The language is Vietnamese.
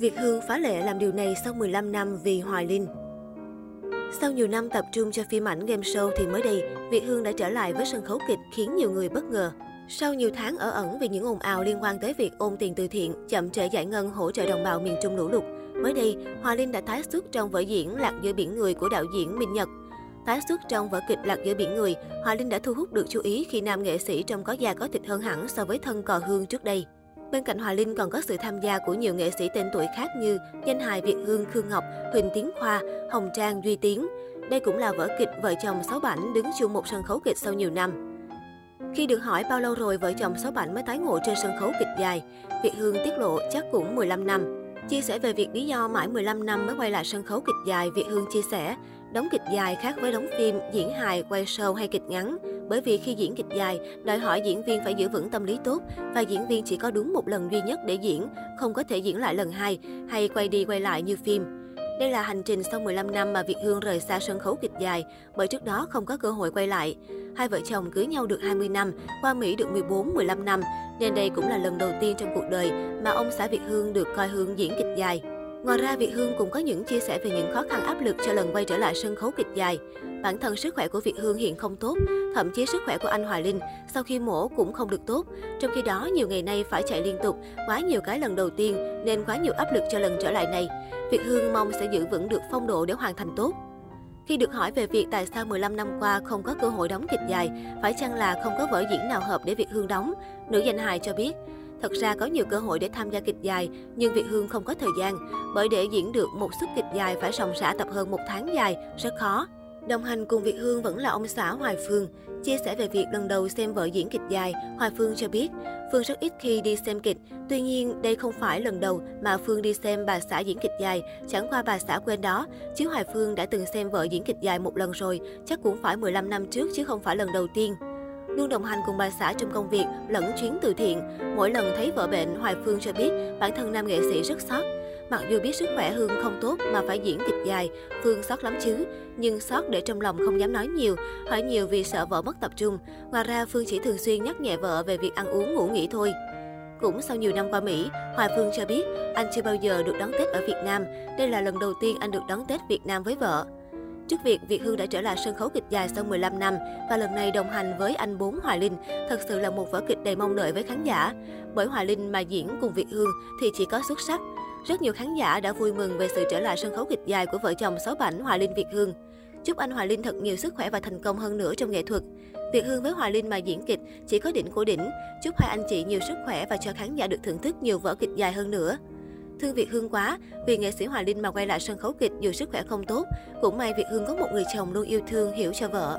Việt Hương phá lệ làm điều này sau 15 năm vì Hoài Linh. Sau nhiều năm tập trung cho phim ảnh game show thì mới đây, Việt Hương đã trở lại với sân khấu kịch khiến nhiều người bất ngờ. Sau nhiều tháng ở ẩn vì những ồn ào liên quan tới việc ôn tiền từ thiện, chậm trễ giải ngân hỗ trợ đồng bào miền Trung lũ lụt, mới đây, Hoài Linh đã tái xuất trong vở diễn Lạc giữa biển người của đạo diễn Minh Nhật. Tái xuất trong vở kịch Lạc giữa biển người, Hoài Linh đã thu hút được chú ý khi nam nghệ sĩ trông có da có thịt hơn hẳn so với thân cò hương trước đây. Bên cạnh Hòa Linh còn có sự tham gia của nhiều nghệ sĩ tên tuổi khác như danh hài Việt Hương Khương Ngọc, Huỳnh Tiến Khoa, Hồng Trang Duy Tiến. Đây cũng là vở kịch vợ chồng Sáu Bảnh đứng chung một sân khấu kịch sau nhiều năm. Khi được hỏi bao lâu rồi vợ chồng Sáu Bảnh mới tái ngộ trên sân khấu kịch dài, Việt Hương tiết lộ chắc cũng 15 năm. Chia sẻ về việc lý do mãi 15 năm mới quay lại sân khấu kịch dài, Việt Hương chia sẻ, đóng kịch dài khác với đóng phim, diễn hài, quay show hay kịch ngắn. Bởi vì khi diễn kịch dài, đòi hỏi diễn viên phải giữ vững tâm lý tốt và diễn viên chỉ có đúng một lần duy nhất để diễn, không có thể diễn lại lần hai hay quay đi quay lại như phim. Đây là hành trình sau 15 năm mà Việt Hương rời xa sân khấu kịch dài, bởi trước đó không có cơ hội quay lại. Hai vợ chồng cưới nhau được 20 năm, qua Mỹ được 14-15 năm, nên đây cũng là lần đầu tiên trong cuộc đời mà ông xã Việt Hương được coi Hương diễn kịch dài. Ngoài ra, Việt Hương cũng có những chia sẻ về những khó khăn áp lực cho lần quay trở lại sân khấu kịch dài. Bản thân sức khỏe của Việt Hương hiện không tốt, thậm chí sức khỏe của anh Hoài Linh sau khi mổ cũng không được tốt. Trong khi đó, nhiều ngày nay phải chạy liên tục, quá nhiều cái lần đầu tiên nên quá nhiều áp lực cho lần trở lại này. Việt Hương mong sẽ giữ vững được phong độ để hoàn thành tốt. Khi được hỏi về việc tại sao 15 năm qua không có cơ hội đóng kịch dài, phải chăng là không có vở diễn nào hợp để Việt Hương đóng, nữ danh hài cho biết, Thật ra có nhiều cơ hội để tham gia kịch dài, nhưng Việt Hương không có thời gian, bởi để diễn được một suất kịch dài phải sòng sả tập hơn một tháng dài, rất khó. Đồng hành cùng Việt Hương vẫn là ông xã Hoài Phương. Chia sẻ về việc lần đầu xem vợ diễn kịch dài, Hoài Phương cho biết, Phương rất ít khi đi xem kịch. Tuy nhiên, đây không phải lần đầu mà Phương đi xem bà xã diễn kịch dài, chẳng qua bà xã quên đó. Chứ Hoài Phương đã từng xem vợ diễn kịch dài một lần rồi, chắc cũng phải 15 năm trước chứ không phải lần đầu tiên luôn đồng hành cùng bà xã trong công việc lẫn chuyến từ thiện. Mỗi lần thấy vợ bệnh, Hoài Phương cho biết bản thân nam nghệ sĩ rất sót. Mặc dù biết sức khỏe Hương không tốt mà phải diễn kịch dài, Phương sót lắm chứ. Nhưng sót để trong lòng không dám nói nhiều, hỏi nhiều vì sợ vợ mất tập trung. Ngoài ra, Phương chỉ thường xuyên nhắc nhẹ vợ về việc ăn uống ngủ nghỉ thôi. Cũng sau nhiều năm qua Mỹ, Hoài Phương cho biết anh chưa bao giờ được đón Tết ở Việt Nam. Đây là lần đầu tiên anh được đón Tết Việt Nam với vợ. Trước việc Việt Hương đã trở lại sân khấu kịch dài sau 15 năm và lần này đồng hành với anh bốn Hoài Linh, thật sự là một vở kịch đầy mong đợi với khán giả. Bởi Hoài Linh mà diễn cùng Việt Hương thì chỉ có xuất sắc. Rất nhiều khán giả đã vui mừng về sự trở lại sân khấu kịch dài của vợ chồng sáu bảnh Hòa Linh Việt Hương. Chúc anh Hòa Linh thật nhiều sức khỏe và thành công hơn nữa trong nghệ thuật. Việt Hương với Hòa Linh mà diễn kịch chỉ có đỉnh của đỉnh. Chúc hai anh chị nhiều sức khỏe và cho khán giả được thưởng thức nhiều vở kịch dài hơn nữa. Thương Việt Hương quá, vì nghệ sĩ Hòa Linh mà quay lại sân khấu kịch dù sức khỏe không tốt. Cũng may Việt Hương có một người chồng luôn yêu thương, hiểu cho vợ.